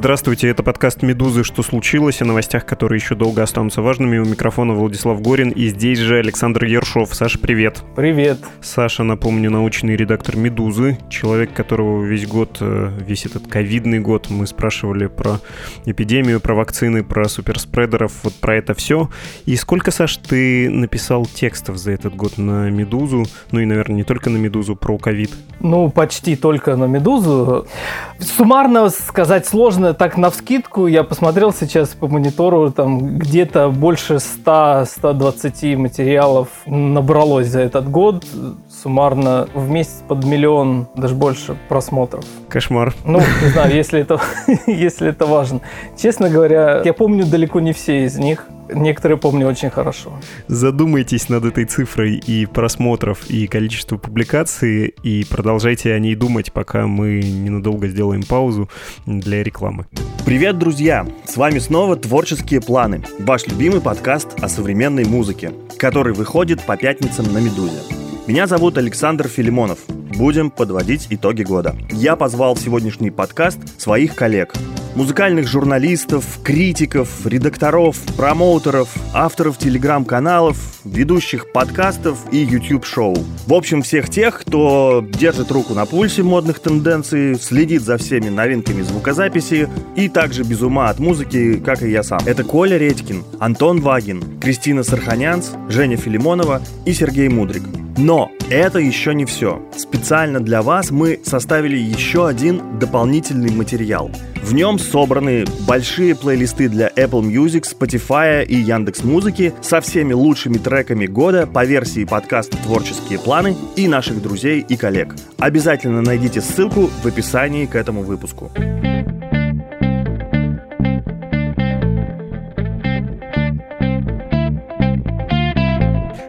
Здравствуйте, это подкаст «Медузы. Что случилось?» о новостях, которые еще долго останутся важными. У микрофона Владислав Горин и здесь же Александр Ершов. Саша, привет. Привет. Саша, напомню, научный редактор «Медузы», человек, которого весь год, э, весь этот ковидный год мы спрашивали про эпидемию, про вакцины, про суперспредеров, вот про это все. И сколько, Саш, ты написал текстов за этот год на «Медузу», ну и, наверное, не только на «Медузу», про ковид? Ну, почти только на «Медузу». Суммарно сказать сложно, сложно так на вскидку. Я посмотрел сейчас по монитору, там где-то больше 100-120 материалов набралось за этот год. Суммарно в месяц под миллион, даже больше просмотров. Кошмар. Ну, не знаю, если это, если это важно. Честно говоря, я помню далеко не все из них. Некоторые помню очень хорошо. Задумайтесь над этой цифрой и просмотров, и количество публикаций, и продолжайте о ней думать, пока мы ненадолго сделаем паузу для рекламы. Привет, друзья! С вами снова «Творческие планы», ваш любимый подкаст о современной музыке, который выходит по пятницам на «Медузе». Меня зовут Александр Филимонов. Будем подводить итоги года. Я позвал в сегодняшний подкаст своих коллег, музыкальных журналистов, критиков, редакторов, промоутеров, авторов телеграм-каналов, ведущих подкастов и YouTube-шоу. В общем, всех тех, кто держит руку на пульсе модных тенденций, следит за всеми новинками звукозаписи и также без ума от музыки, как и я сам. Это Коля Редькин, Антон Вагин, Кристина Сарханянц, Женя Филимонова и Сергей Мудрик. Но это еще не все. Специально для вас мы составили еще один дополнительный материал. В нем собраны большие плейлисты для Apple Music, Spotify и Яндекс Музыки со всеми лучшими треками года по версии подкаста «Творческие планы» и наших друзей и коллег. Обязательно найдите ссылку в описании к этому выпуску.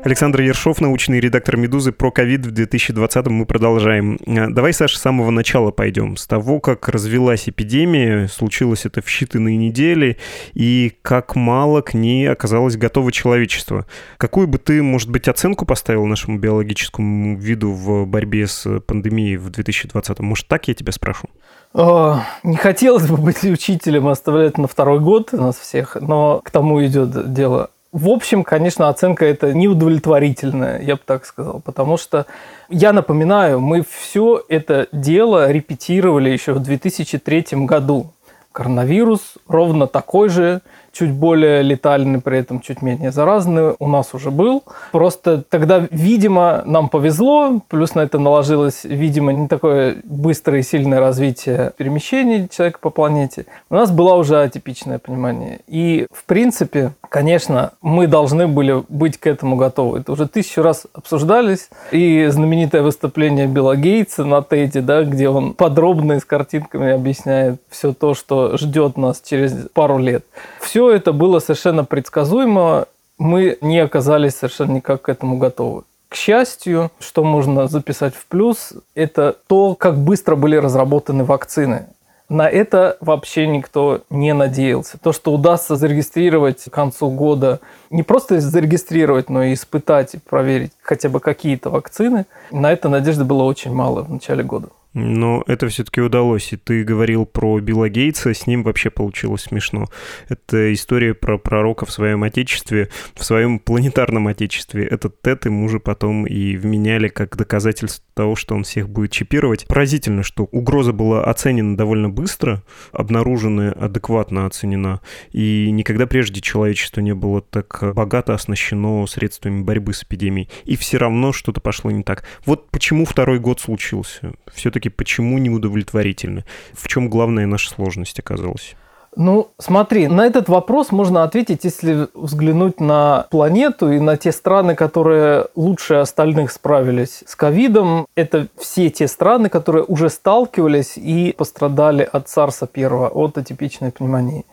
Александр Ершов, научный редактор «Медузы» про ковид в 2020 мы продолжаем. Э, давай, Саша, с самого начала пойдем. С того, как развелась эпидемия, случилось это в считанные недели, и как мало к ней оказалось готово человечество. Какую бы ты, может быть, оценку поставил нашему биологическому виду в борьбе с пандемией в 2020? Может, так я тебя спрошу? О, не хотелось бы быть учителем и оставлять на второй год нас всех, но к тому идет дело. В общем, конечно, оценка это неудовлетворительная, я бы так сказал, потому что, я напоминаю, мы все это дело репетировали еще в 2003 году. Коронавирус ровно такой же, чуть более летальный, при этом чуть менее заразный, у нас уже был. Просто тогда, видимо, нам повезло, плюс на это наложилось, видимо, не такое быстрое и сильное развитие перемещений человека по планете. У нас было уже атипичное понимание. И, в принципе, конечно, мы должны были быть к этому готовы. Это уже тысячу раз обсуждались. И знаменитое выступление Билла Гейтса на Теде, да, где он подробно и с картинками объясняет все то, что ждет нас через пару лет. Все это было совершенно предсказуемо. Мы не оказались совершенно никак к этому готовы. К счастью, что можно записать в плюс, это то, как быстро были разработаны вакцины. На это вообще никто не надеялся. То, что удастся зарегистрировать к концу года, не просто зарегистрировать, но и испытать и проверить хотя бы какие-то вакцины, на это надежды было очень мало в начале года. Но это все-таки удалось. И ты говорил про Билла Гейтса, с ним вообще получилось смешно. Это история про пророка в своем отечестве, в своем планетарном отечестве. Этот Тед ему же потом и вменяли как доказательство того, что он всех будет чипировать. Поразительно, что угроза была оценена довольно быстро, обнаружена адекватно оценена, и никогда прежде человечество не было так богато оснащено средствами борьбы с эпидемией. И все равно что-то пошло не так. Вот почему второй год случился. Все-таки все-таки почему неудовлетворительны? В чем главная наша сложность оказалась? Ну, смотри, на этот вопрос можно ответить, если взглянуть на планету и на те страны, которые лучше остальных справились с ковидом. Это все те страны, которые уже сталкивались и пострадали от царса первого, от атипичной пневмонии.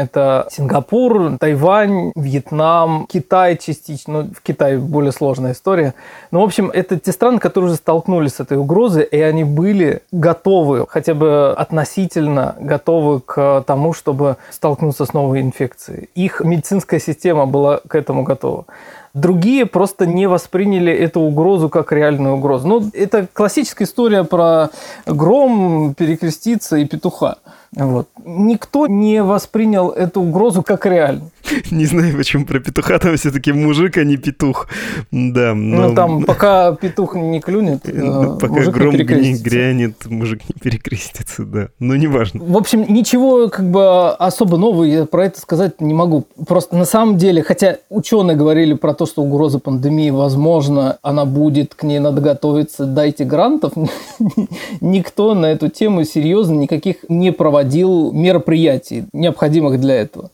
Это Сингапур, Тайвань, Вьетнам, Китай частично. Ну, в Китае более сложная история. Но, в общем, это те страны, которые уже столкнулись с этой угрозой, и они были готовы, хотя бы относительно готовы к тому, чтобы столкнуться с новой инфекцией. Их медицинская система была к этому готова. Другие просто не восприняли эту угрозу как реальную угрозу. Ну, это классическая история про гром, перекреститься и петуха. Вот. Никто не воспринял эту угрозу как реальную. Не знаю, почему про петуха там все-таки мужик, а не петух. Да, но... Ну, там пока петух не клюнет, ну, пока гром не, не грянет, мужик не перекрестится, да. Но неважно. В общем, ничего как бы особо нового я про это сказать не могу. Просто на самом деле, хотя ученые говорили про то, что угроза пандемии возможно, она будет, к ней надо готовиться, дайте грантов, никто на эту тему серьезно никаких не проводил мероприятий, необходимых для этого.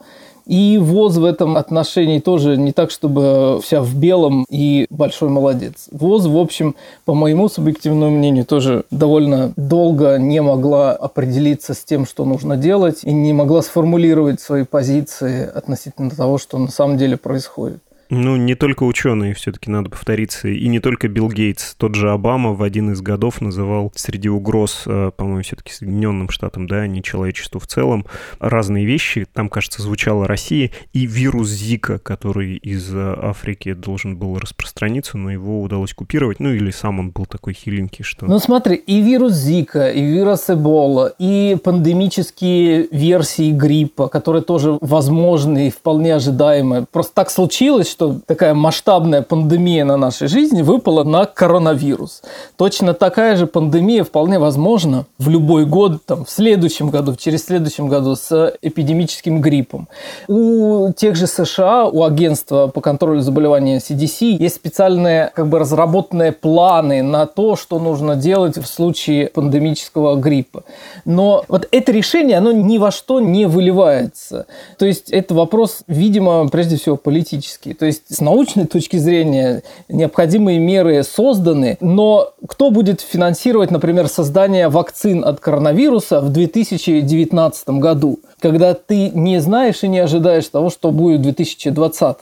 И ВОЗ в этом отношении тоже не так, чтобы вся в белом и большой молодец. ВОЗ, в общем, по моему субъективному мнению, тоже довольно долго не могла определиться с тем, что нужно делать, и не могла сформулировать свои позиции относительно того, что на самом деле происходит. Ну, не только ученые, все-таки надо повториться, и не только Билл Гейтс. Тот же Обама в один из годов называл среди угроз, э, по-моему, все-таки Соединенным Штатам, да, не человечеству в целом, разные вещи. Там, кажется, звучала Россия и вирус Зика, который из Африки должен был распространиться, но его удалось купировать. Ну, или сам он был такой хиленький, что... Ну, смотри, и вирус Зика, и вирус Эбола, и пандемические версии гриппа, которые тоже возможны и вполне ожидаемые. Просто так случилось, что такая масштабная пандемия на нашей жизни выпала на коронавирус. Точно такая же пандемия вполне возможна в любой год, там, в следующем году, через следующем году с эпидемическим гриппом. У тех же США, у агентства по контролю заболеваний CDC есть специальные как бы разработанные планы на то, что нужно делать в случае пандемического гриппа. Но вот это решение, оно ни во что не выливается. То есть это вопрос, видимо, прежде всего политический. То есть с научной точки зрения необходимые меры созданы, но кто будет финансировать, например, создание вакцин от коронавируса в 2019 году, когда ты не знаешь и не ожидаешь того, что будет в 2020?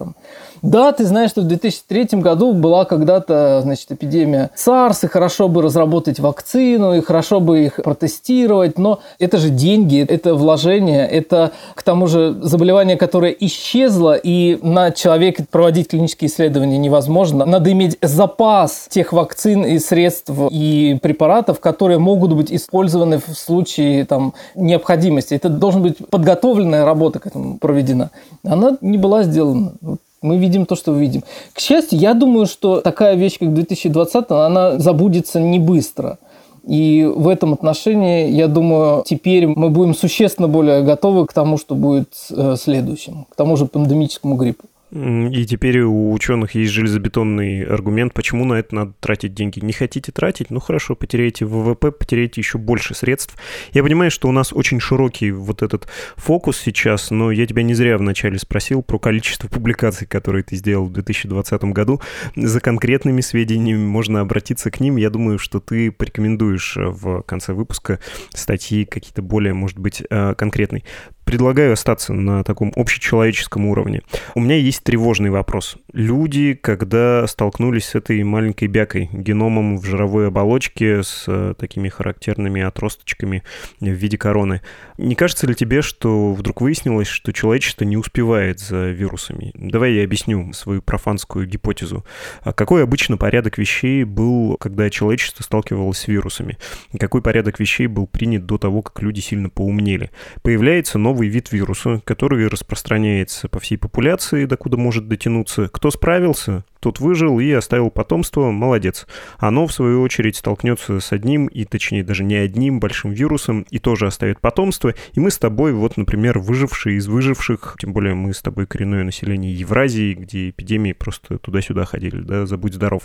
Да, ты знаешь, что в 2003 году была когда-то, значит, эпидемия SARS, и хорошо бы разработать вакцину, и хорошо бы их протестировать, но это же деньги, это вложение, это, к тому же, заболевание, которое исчезло, и на человеке проводить клинические исследования невозможно. Надо иметь запас тех вакцин и средств и препаратов, которые могут быть использованы в случае там, необходимости. Это должна быть подготовленная работа к этому проведена. Она не была сделана. Мы видим то, что видим. К счастью, я думаю, что такая вещь, как 2020, она забудется не быстро. И в этом отношении, я думаю, теперь мы будем существенно более готовы к тому, что будет э, следующим, к тому же пандемическому гриппу. И теперь у ученых есть железобетонный аргумент, почему на это надо тратить деньги. Не хотите тратить? Ну хорошо, потеряете ВВП, потеряете еще больше средств. Я понимаю, что у нас очень широкий вот этот фокус сейчас, но я тебя не зря вначале спросил про количество публикаций, которые ты сделал в 2020 году. За конкретными сведениями можно обратиться к ним. Я думаю, что ты порекомендуешь в конце выпуска статьи какие-то более, может быть, э, конкретные предлагаю остаться на таком общечеловеческом уровне. У меня есть тревожный вопрос. Люди, когда столкнулись с этой маленькой бякой, геномом в жировой оболочке с э, такими характерными отросточками в виде короны, не кажется ли тебе, что вдруг выяснилось, что человечество не успевает за вирусами? Давай я объясню свою профанскую гипотезу. А какой обычно порядок вещей был, когда человечество сталкивалось с вирусами? Какой порядок вещей был принят до того, как люди сильно поумнели? Появляется новый новый вид вируса, который распространяется по всей популяции, докуда может дотянуться. Кто справился, тот выжил и оставил потомство, молодец. Оно, в свою очередь, столкнется с одним, и точнее даже не одним большим вирусом, и тоже оставит потомство. И мы с тобой, вот, например, выжившие из выживших, тем более мы с тобой коренное население Евразии, где эпидемии просто туда-сюда ходили, да, забудь здоров.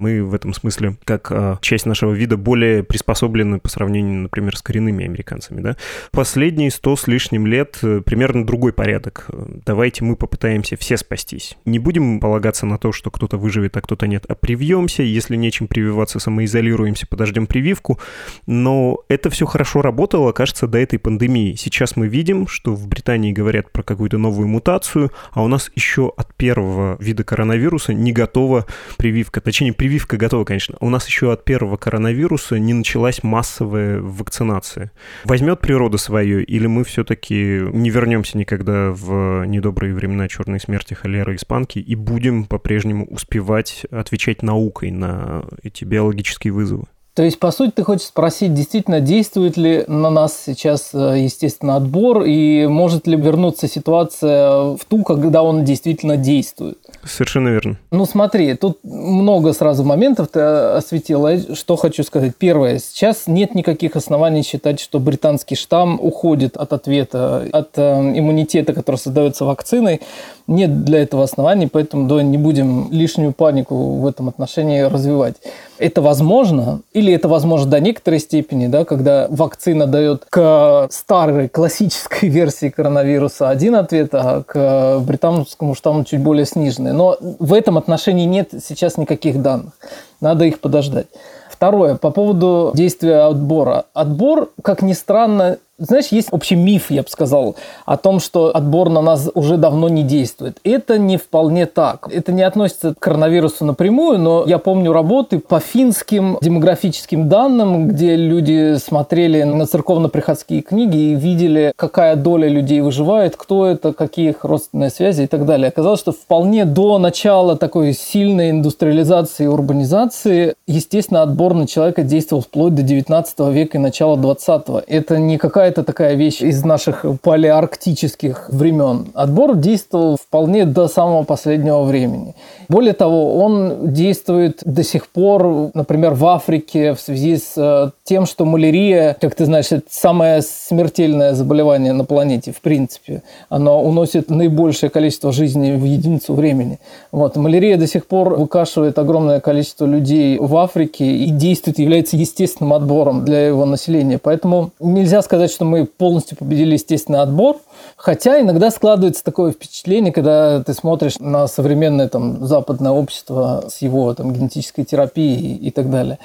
Мы в этом смысле, как а, часть нашего вида, более приспособлены по сравнению, например, с коренными американцами, да. Последние сто с лишним лет э, примерно другой порядок. Давайте мы попытаемся все спастись. Не будем полагаться на то, что кто-то выживет, а кто-то нет, а привьемся, если нечем прививаться, самоизолируемся, подождем прививку. Но это все хорошо работало, кажется, до этой пандемии. Сейчас мы видим, что в Британии говорят про какую-то новую мутацию, а у нас еще от первого вида коронавируса не готова прививка. Точнее, прививка готова, конечно. У нас еще от первого коронавируса не началась массовая вакцинация. Возьмет природа свое, или мы все-таки не вернемся никогда в недобрые времена черной смерти, холеры, испанки и будем по-прежнему успевать отвечать наукой на эти биологические вызовы? То есть, по сути, ты хочешь спросить, действительно, действует ли на нас сейчас, э, естественно, отбор, и может ли вернуться ситуация в ту, когда он действительно действует? Совершенно верно. Ну, смотри, тут много сразу моментов ты осветила. Что хочу сказать. Первое. Сейчас нет никаких оснований считать, что британский штамм уходит от ответа, от э, иммунитета, который создается вакциной. Нет для этого оснований, поэтому да, не будем лишнюю панику в этом отношении развивать. Это возможно, или это возможно до некоторой степени, да, когда вакцина дает к старой классической версии коронавируса один ответ, а к британскому штамму чуть более сниженный. Но в этом отношении нет сейчас никаких данных. Надо их подождать. Второе, по поводу действия отбора. Отбор, как ни странно, знаешь, есть общий миф, я бы сказал, о том, что отбор на нас уже давно не действует. Это не вполне так. Это не относится к коронавирусу напрямую, но я помню работы по финским демографическим данным, где люди смотрели на церковно-приходские книги и видели, какая доля людей выживает, кто это, какие их родственные связи и так далее. Оказалось, что вполне до начала такой сильной индустриализации и урбанизации, естественно, отбор на человека действовал вплоть до 19 века и начала 20 -го. Это не какая какая-то такая вещь из наших палеарктических времен. Отбор действовал вполне до самого последнего времени. Более того, он действует до сих пор, например, в Африке в связи с э, тем, что малярия, как ты знаешь, это самое смертельное заболевание на планете, в принципе. Оно уносит наибольшее количество жизни в единицу времени. Вот. Малярия до сих пор выкашивает огромное количество людей в Африке и действует, является естественным отбором для его населения. Поэтому нельзя сказать, что что мы полностью победили естественный отбор. Хотя иногда складывается такое впечатление, когда ты смотришь на современное там, западное общество с его там, генетической терапией и так далее.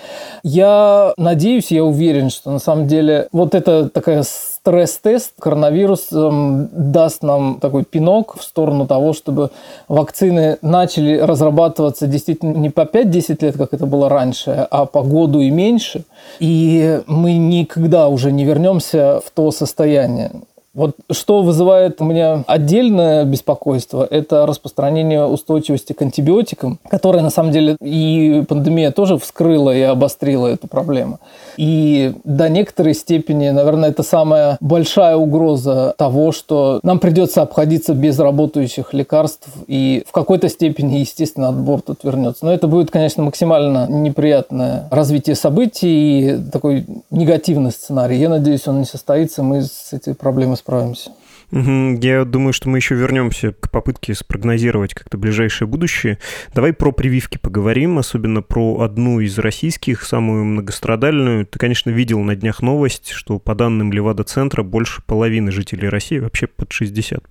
Я надеюсь, я уверен, что на самом деле вот это такая стресс-тест коронавирус даст нам такой пинок в сторону того, чтобы вакцины начали разрабатываться действительно не по 5-10 лет, как это было раньше, а по году и меньше. И мы никогда уже не вернемся в то состояние. Вот что вызывает у меня отдельное беспокойство, это распространение устойчивости к антибиотикам, которое на самом деле и пандемия тоже вскрыла и обострила эту проблему. И до некоторой степени, наверное, это самая большая угроза того, что нам придется обходиться без работающих лекарств, и в какой-то степени, естественно, отбор тут вернется. Но это будет, конечно, максимально неприятное развитие событий и такой негативный сценарий. Я надеюсь, он не состоится, мы с этой проблемой справимся. Я думаю, что мы еще вернемся к попытке спрогнозировать как-то ближайшее будущее. Давай про прививки поговорим, особенно про одну из российских, самую многострадальную. Ты, конечно, видел на днях новость, что по данным Левада-центра больше половины жителей России, вообще под 60%,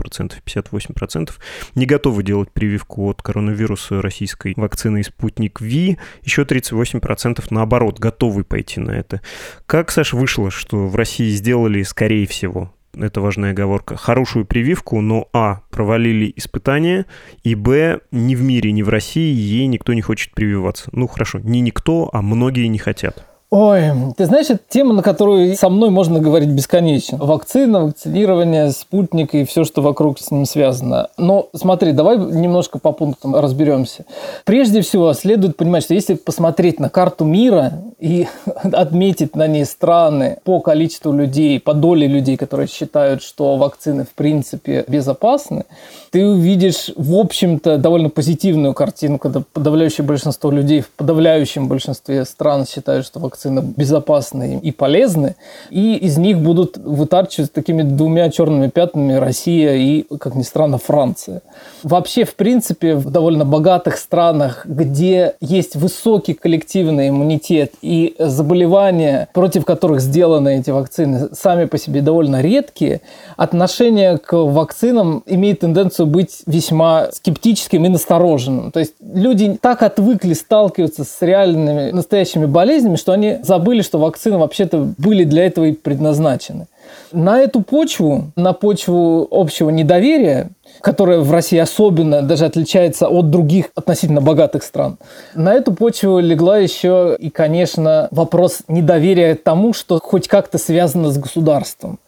58%, не готовы делать прививку от коронавируса российской вакцины «Спутник Ви». Еще 38% наоборот готовы пойти на это. Как, Саш, вышло, что в России сделали, скорее всего, это важная оговорка, хорошую прививку, но а, провалили испытания, и б, ни в мире, ни в России ей никто не хочет прививаться. Ну хорошо, не никто, а многие не хотят. Ой, ты знаешь, это тема, на которую со мной можно говорить бесконечно. Вакцина, вакцинирование, спутник и все, что вокруг с ним связано. Но смотри, давай немножко по пунктам разберемся. Прежде всего, следует понимать, что если посмотреть на карту мира и отметить на ней страны по количеству людей, по доле людей, которые считают, что вакцины в принципе безопасны, ты увидишь, в общем-то, довольно позитивную картину, когда подавляющее большинство людей в подавляющем большинстве стран считают, что вакцины вакцины безопасны и полезны, и из них будут вытарчивать такими двумя черными пятнами Россия и, как ни странно, Франция. Вообще, в принципе, в довольно богатых странах, где есть высокий коллективный иммунитет и заболевания, против которых сделаны эти вакцины, сами по себе довольно редкие, отношение к вакцинам имеет тенденцию быть весьма скептическим и настороженным. То есть люди так отвыкли сталкиваться с реальными настоящими болезнями, что они забыли, что вакцины вообще-то были для этого и предназначены. На эту почву, на почву общего недоверия, которая в России особенно даже отличается от других относительно богатых стран. На эту почву легла еще и, конечно, вопрос недоверия тому, что хоть как-то связано с государством.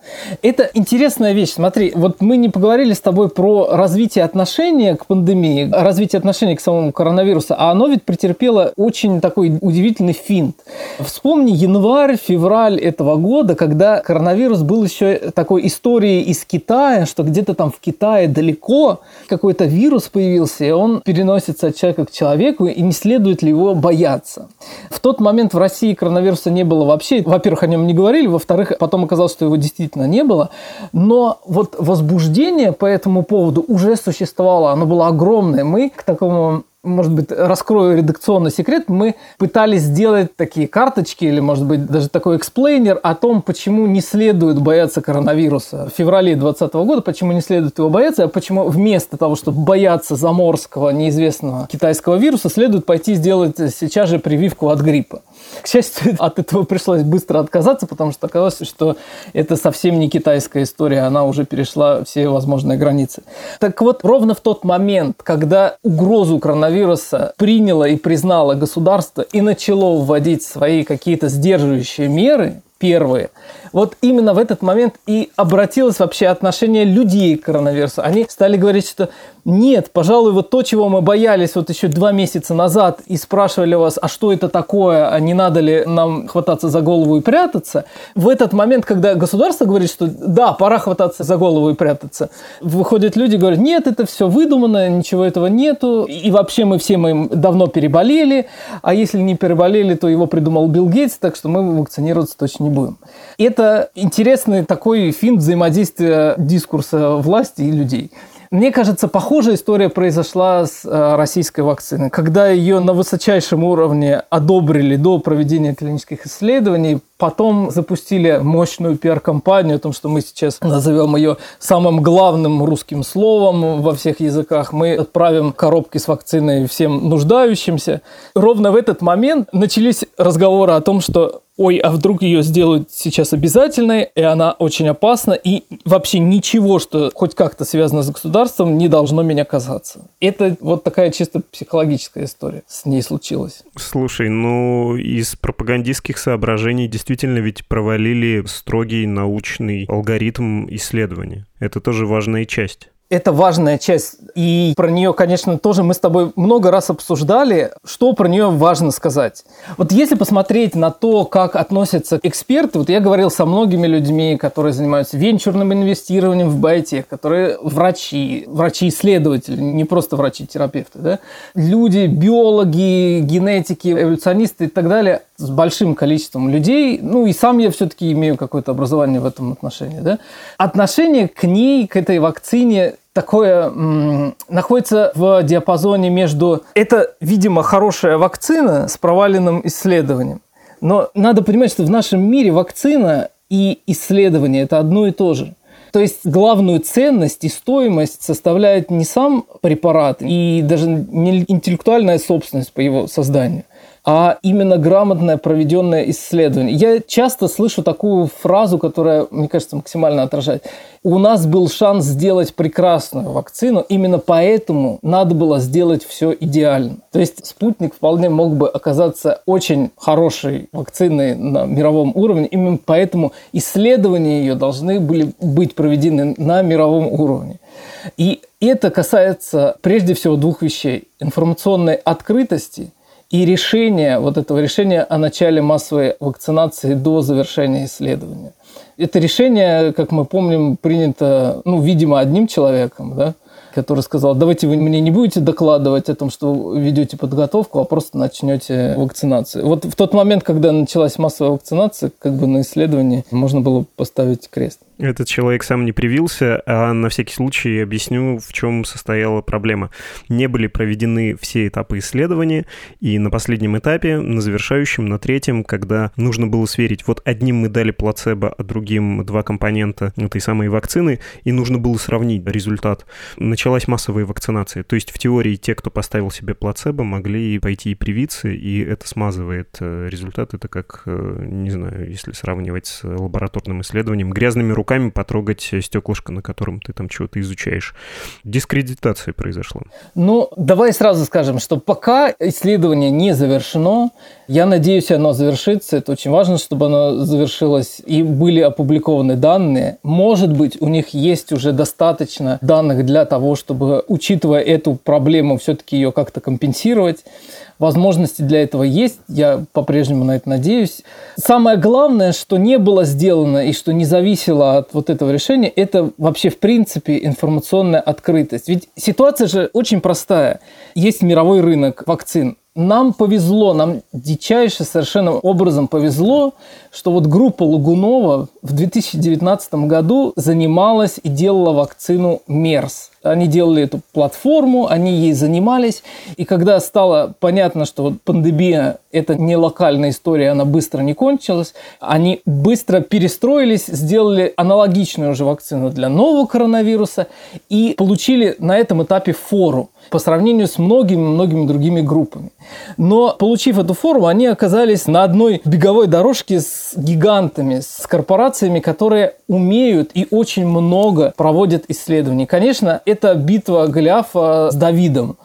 Это интересная вещь. Смотри, вот мы не поговорили с тобой про развитие отношения к пандемии, развитие отношений к самому коронавирусу, а оно ведь претерпело очень такой удивительный финт. Вспомни январь, февраль этого года, когда коронавирус был еще такой историей из Китая, что где-то там в Китае далеко какой-то вирус появился, и он переносится от человека к человеку, и не следует ли его бояться. В тот момент в России коронавируса не было вообще. Во-первых, о нем не говорили, во-вторых, потом оказалось, что его действительно не было. Но вот возбуждение по этому поводу уже существовало, оно было огромное. Мы к такому может быть, раскрою редакционный секрет, мы пытались сделать такие карточки или, может быть, даже такой explainer о том, почему не следует бояться коронавируса в феврале 2020 года, почему не следует его бояться, а почему вместо того, чтобы бояться заморского неизвестного китайского вируса, следует пойти сделать сейчас же прививку от гриппа. К счастью, от этого пришлось быстро отказаться, потому что оказалось, что это совсем не китайская история, она уже перешла все возможные границы. Так вот, ровно в тот момент, когда угрозу коронавируса приняло и признало государство и начало вводить свои какие-то сдерживающие меры, первые, вот именно в этот момент и обратилось вообще отношение людей к коронавирусу. Они стали говорить, что нет, пожалуй, вот то, чего мы боялись вот еще два месяца назад и спрашивали вас, а что это такое, а не надо ли нам хвататься за голову и прятаться, в этот момент, когда государство говорит, что да, пора хвататься за голову и прятаться, выходят люди и говорят, нет, это все выдумано, ничего этого нету, и вообще мы все мы давно переболели, а если не переболели, то его придумал Билл Гейтс, так что мы вакцинироваться точно не будем. Это интересный такой фильм взаимодействия дискурса власти и людей. Мне кажется, похожая история произошла с э, российской вакциной. Когда ее на высочайшем уровне одобрили до проведения клинических исследований, потом запустили мощную пиар-компанию о том, что мы сейчас назовем ее самым главным русским словом во всех языках. Мы отправим коробки с вакциной всем нуждающимся. Ровно в этот момент начались разговоры о том, что ой, а вдруг ее сделают сейчас обязательной, и она очень опасна, и вообще ничего, что хоть как-то связано с государством, не должно меня казаться. Это вот такая чисто психологическая история с ней случилась. Слушай, ну из пропагандистских соображений действительно ведь провалили строгий научный алгоритм исследования. Это тоже важная часть это важная часть. И про нее, конечно, тоже мы с тобой много раз обсуждали, что про нее важно сказать. Вот если посмотреть на то, как относятся эксперты, вот я говорил со многими людьми, которые занимаются венчурным инвестированием в биотех, которые врачи, врачи-исследователи, не просто врачи-терапевты, да? люди, биологи, генетики, эволюционисты и так далее, с большим количеством людей, ну и сам я все-таки имею какое-то образование в этом отношении, да, отношение к ней, к этой вакцине такое м, находится в диапазоне между это, видимо, хорошая вакцина с проваленным исследованием. Но надо понимать, что в нашем мире вакцина и исследование это одно и то же. То есть главную ценность и стоимость составляет не сам препарат и даже не интеллектуальная собственность по его созданию – а именно грамотное проведенное исследование. Я часто слышу такую фразу, которая, мне кажется, максимально отражает. У нас был шанс сделать прекрасную вакцину, именно поэтому надо было сделать все идеально. То есть спутник вполне мог бы оказаться очень хорошей вакциной на мировом уровне, именно поэтому исследования ее должны были быть проведены на мировом уровне. И это касается прежде всего двух вещей. Информационной открытости – и решение, вот этого решения о начале массовой вакцинации до завершения исследования. Это решение, как мы помним, принято, ну, видимо, одним человеком, да, который сказал, давайте вы мне не будете докладывать о том, что ведете подготовку, а просто начнете вакцинацию. Вот в тот момент, когда началась массовая вакцинация, как бы на исследовании можно было поставить крест. Этот человек сам не привился, а на всякий случай объясню, в чем состояла проблема. Не были проведены все этапы исследования, и на последнем этапе, на завершающем, на третьем, когда нужно было сверить, вот одним мы дали плацебо, а другим два компонента этой самой вакцины, и нужно было сравнить результат. Началась массовая вакцинация. То есть в теории те, кто поставил себе плацебо, могли пойти и привиться, и это смазывает э, результат. Это как, э, не знаю, если сравнивать с лабораторным исследованием, грязными руками потрогать стеклышко, на котором ты там чего-то изучаешь. Дискредитация произошла. Ну, давай сразу скажем, что пока исследование не завершено, я надеюсь, оно завершится. Это очень важно, чтобы оно завершилось и были опубликованы данные. Может быть, у них есть уже достаточно данных для того, чтобы, учитывая эту проблему, все-таки ее как-то компенсировать. Возможности для этого есть, я по-прежнему на это надеюсь. Самое главное, что не было сделано и что не зависело от вот этого решения, это вообще в принципе информационная открытость. Ведь ситуация же очень простая. Есть мировой рынок вакцин нам повезло, нам дичайше совершенно образом повезло, что вот группа Лагунова в 2019 году занималась и делала вакцину МЕРС. Они делали эту платформу, они ей занимались. И когда стало понятно, что вот пандемия – это не локальная история, она быстро не кончилась, они быстро перестроились, сделали аналогичную уже вакцину для нового коронавируса и получили на этом этапе фору по сравнению с многими-многими другими группами. Но, получив эту форму, они оказались на одной беговой дорожке с гигантами, с корпорациями, которые умеют и очень много проводят исследований. Конечно, это битва Голиафа с Давидом.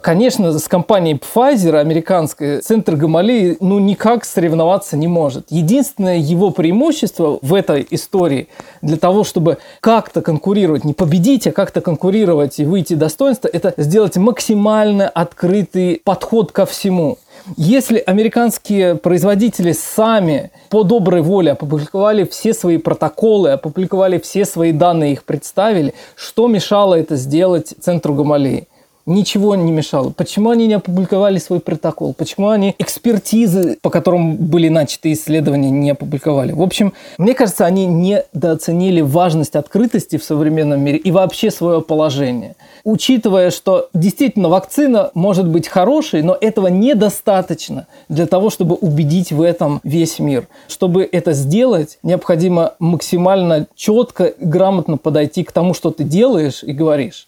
Конечно, с компанией Pfizer, американской, центр Гамалеи, ну, никак соревноваться не может. Единственное его преимущество в этой истории для того, чтобы как-то конкурировать, не победить, а как-то конкурировать и выйти достоинства, это сделать максимально открытый подход ко всему. Если американские производители сами по доброй воле опубликовали все свои протоколы, опубликовали все свои данные, их представили, что мешало это сделать Центру Гамалеи? Ничего не мешало. Почему они не опубликовали свой протокол? Почему они экспертизы, по которым были начаты исследования, не опубликовали? В общем, мне кажется, они недооценили важность открытости в современном мире и вообще свое положение. Учитывая, что действительно вакцина может быть хорошей, но этого недостаточно для того, чтобы убедить в этом весь мир. Чтобы это сделать, необходимо максимально четко, грамотно подойти к тому, что ты делаешь и говоришь.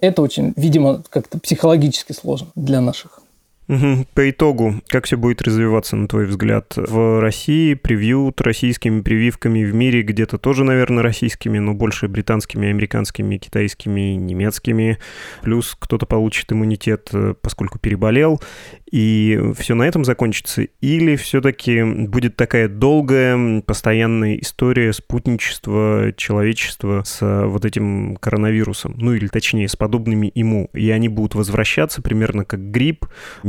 Это очень, видимо, как-то психологически сложно для наших. По итогу, как все будет развиваться, на твой взгляд? В России привьют российскими прививками, в мире где-то тоже, наверное, российскими, но больше британскими, американскими, китайскими, немецкими. Плюс кто-то получит иммунитет, э, поскольку переболел и все на этом закончится? Или все-таки будет такая долгая, постоянная история спутничества человечества с вот этим коронавирусом? Ну или точнее, с подобными ему. И они будут возвращаться примерно как грипп,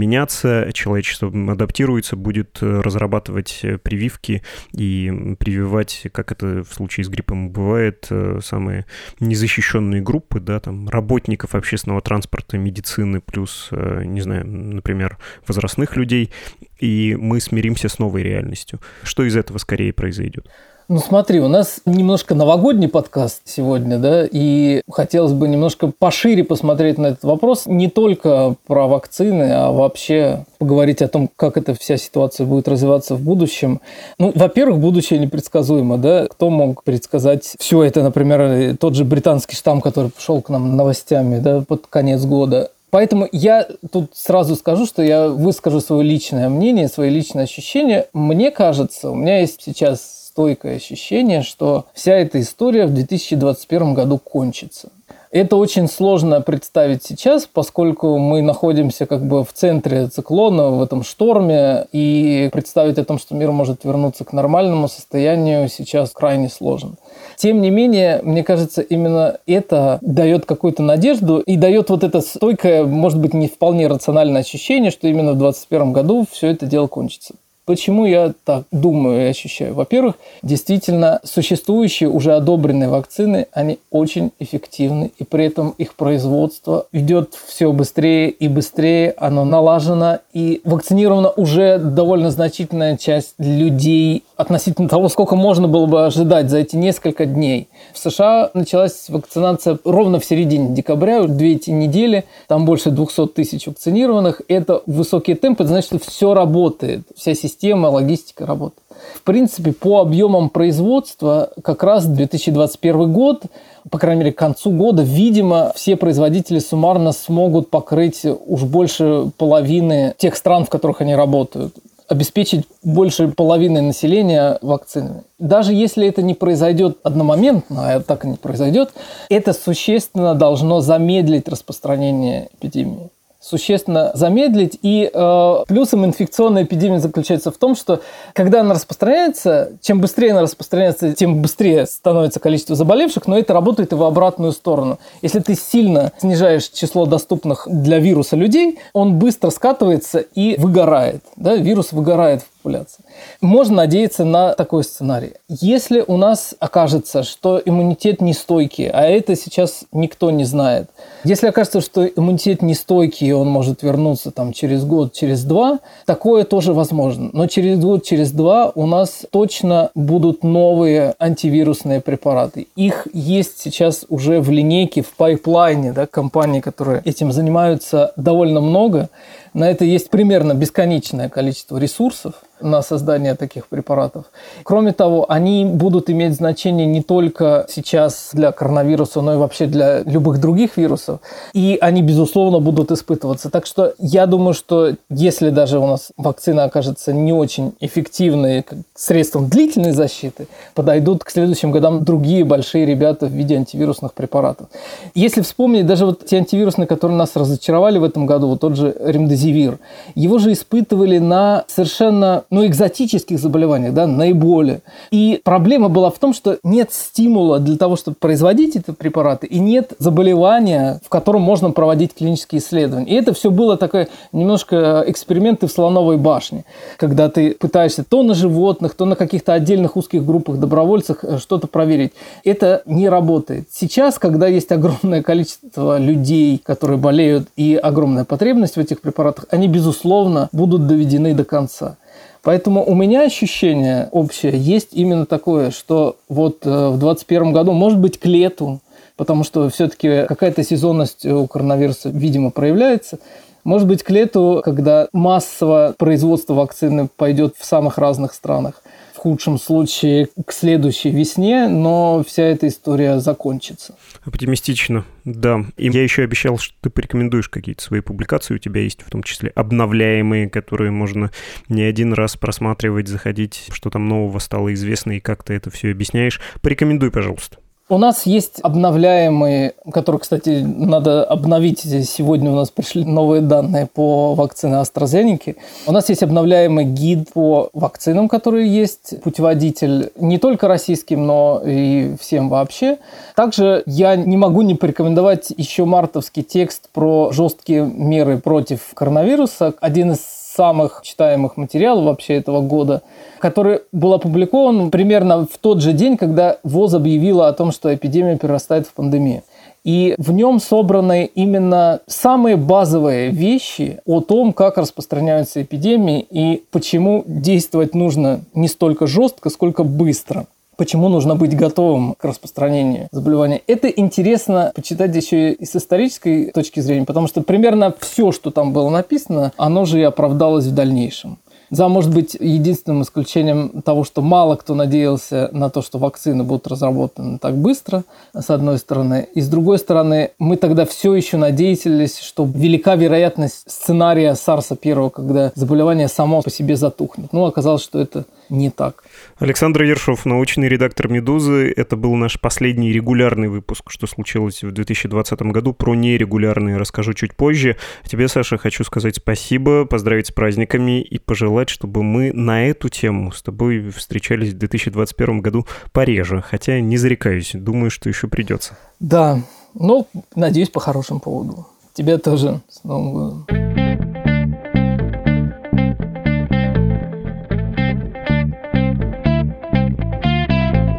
меняться, человечество адаптируется, будет разрабатывать прививки и прививать, как это в случае с гриппом бывает, самые незащищенные группы, да, там работников общественного транспорта, медицины, плюс, не знаю, например, возрастных людей, и мы смиримся с новой реальностью. Что из этого скорее произойдет? Ну смотри, у нас немножко новогодний подкаст сегодня, да, и хотелось бы немножко пошире посмотреть на этот вопрос, не только про вакцины, а вообще поговорить о том, как эта вся ситуация будет развиваться в будущем. Ну, во-первых, будущее непредсказуемо, да, кто мог предсказать все это, например, тот же британский штамм, который пошел к нам новостями, да, под конец года, Поэтому я тут сразу скажу, что я выскажу свое личное мнение, свои личные ощущения. Мне кажется, у меня есть сейчас стойкое ощущение, что вся эта история в 2021 году кончится. Это очень сложно представить сейчас, поскольку мы находимся как бы в центре циклона, в этом шторме, и представить о том, что мир может вернуться к нормальному состоянию, сейчас крайне сложно. Тем не менее, мне кажется, именно это дает какую-то надежду и дает вот это стойкое, может быть, не вполне рациональное ощущение, что именно в 2021 году все это дело кончится. Почему я так думаю и ощущаю? Во-первых, действительно, существующие уже одобренные вакцины, они очень эффективны, и при этом их производство идет все быстрее и быстрее, оно налажено, и вакцинирована уже довольно значительная часть людей относительно того, сколько можно было бы ожидать за эти несколько дней. В США началась вакцинация ровно в середине декабря, две эти недели, там больше 200 тысяч вакцинированных. Это высокие темпы, значит, что все работает, вся система, логистика работает. В принципе, по объемам производства как раз 2021 год, по крайней мере, к концу года, видимо, все производители суммарно смогут покрыть уж больше половины тех стран, в которых они работают обеспечить больше половины населения вакцинами. Даже если это не произойдет одномоментно, а так и не произойдет, это существенно должно замедлить распространение эпидемии существенно замедлить. И э, плюсом инфекционной эпидемии заключается в том, что когда она распространяется, чем быстрее она распространяется, тем быстрее становится количество заболевших, но это работает и в обратную сторону. Если ты сильно снижаешь число доступных для вируса людей, он быстро скатывается и выгорает. Да? Вирус выгорает популяции. Можно надеяться на такой сценарий. Если у нас окажется, что иммунитет нестойкий, а это сейчас никто не знает, если окажется, что иммунитет нестойкий, он может вернуться там через год, через два, такое тоже возможно. Но через год, через два у нас точно будут новые антивирусные препараты. Их есть сейчас уже в линейке, в пайплайне, да, компании, которые этим занимаются довольно много. На это есть примерно бесконечное количество ресурсов на создание таких препаратов. Кроме того, они будут иметь значение не только сейчас для коронавируса, но и вообще для любых других вирусов. И они, безусловно, будут испытываться. Так что я думаю, что если даже у нас вакцина окажется не очень эффективной средством длительной защиты, подойдут к следующим годам другие большие ребята в виде антивирусных препаратов. Если вспомнить даже вот те антивирусные, которые нас разочаровали в этом году, вот тот же ремдезивир, его же испытывали на совершенно ну, экзотических заболеваниях, да, наиболее. И проблема была в том, что нет стимула для того, чтобы производить эти препараты, и нет заболевания, в котором можно проводить клинические исследования. И это все было такое немножко эксперименты в слоновой башне, когда ты пытаешься то на животных, то на каких-то отдельных узких группах добровольцах э, что-то проверить. Это не работает. Сейчас, когда есть огромное количество людей, которые болеют, и огромная потребность в этих препаратах, они, безусловно, будут доведены до конца. Поэтому у меня ощущение общее есть именно такое, что вот э, в 2021 году, может быть, к лету, потому что все-таки какая-то сезонность у коронавируса, видимо, проявляется, может быть, к лету, когда массово производство вакцины пойдет в самых разных странах, в худшем случае к следующей весне, но вся эта история закончится. Оптимистично, да. И я еще обещал, что ты порекомендуешь какие-то свои публикации, у тебя есть в том числе обновляемые, которые можно не один раз просматривать, заходить, что там нового стало известно и как ты это все объясняешь. Порекомендуй, пожалуйста. У нас есть обновляемые, которые, кстати, надо обновить. Сегодня у нас пришли новые данные по вакцине AstraZeneca. У нас есть обновляемый гид по вакцинам, которые есть, путеводитель не только российским, но и всем вообще. Также я не могу не порекомендовать еще мартовский текст про жесткие меры против коронавируса. Один из самых читаемых материалов вообще этого года, который был опубликован примерно в тот же день, когда ВОЗ объявила о том, что эпидемия перерастает в пандемию. И в нем собраны именно самые базовые вещи о том, как распространяются эпидемии и почему действовать нужно не столько жестко, сколько быстро почему нужно быть готовым к распространению заболевания. Это интересно почитать еще и с исторической точки зрения, потому что примерно все, что там было написано, оно же и оправдалось в дальнейшем. За, может быть, единственным исключением того, что мало кто надеялся на то, что вакцины будут разработаны так быстро, с одной стороны. И с другой стороны, мы тогда все еще надеялись, что велика вероятность сценария САРСа первого, когда заболевание само по себе затухнет. Ну, оказалось, что это не так. Александр Ершов, научный редактор «Медузы». Это был наш последний регулярный выпуск, что случилось в 2020 году. Про нерегулярные расскажу чуть позже. Тебе, Саша, хочу сказать спасибо, поздравить с праздниками и пожелать, чтобы мы на эту тему с тобой встречались в 2021 году пореже. Хотя не зарекаюсь, думаю, что еще придется. Да, ну, надеюсь, по хорошему поводу. Тебе тоже с Новым годом.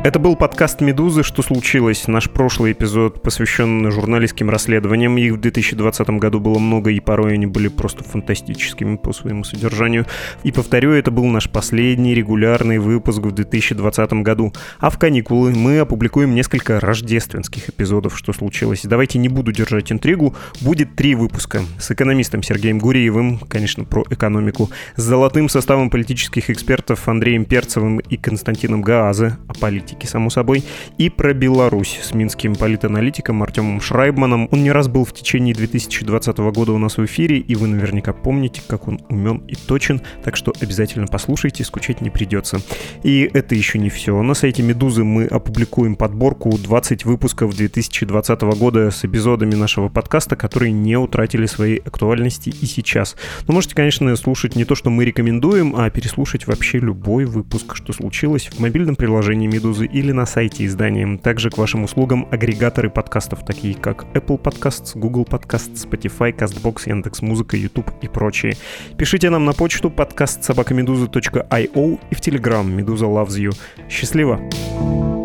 Это был подкаст «Медузы. Что случилось?». Наш прошлый эпизод посвящен журналистским расследованиям. Их в 2020 году было много, и порой они были просто фантастическими по своему содержанию. И повторю, это был наш последний регулярный выпуск в 2020 году. А в каникулы мы опубликуем несколько рождественских эпизодов «Что случилось?». Давайте не буду держать интригу. Будет три выпуска. С экономистом Сергеем Гуриевым, конечно, про экономику. С золотым составом политических экспертов Андреем Перцевым и Константином Гааза о политике политики, само собой, и про Беларусь с минским политаналитиком Артемом Шрайбманом. Он не раз был в течение 2020 года у нас в эфире, и вы наверняка помните, как он умен и точен, так что обязательно послушайте, скучать не придется. И это еще не все. На сайте Медузы мы опубликуем подборку 20 выпусков 2020 года с эпизодами нашего подкаста, которые не утратили своей актуальности и сейчас. Но можете, конечно, слушать не то, что мы рекомендуем, а переслушать вообще любой выпуск, что случилось в мобильном приложении Медузы «Медузы» или на сайте издания. Также к вашим услугам агрегаторы подкастов, такие как Apple Podcasts, Google Podcasts, Spotify, CastBox, Яндекс.Музыка, YouTube и прочие. Пишите нам на почту подкаст собакамедуза.io и в Telegram «Медуза loves you». Счастливо! Счастливо!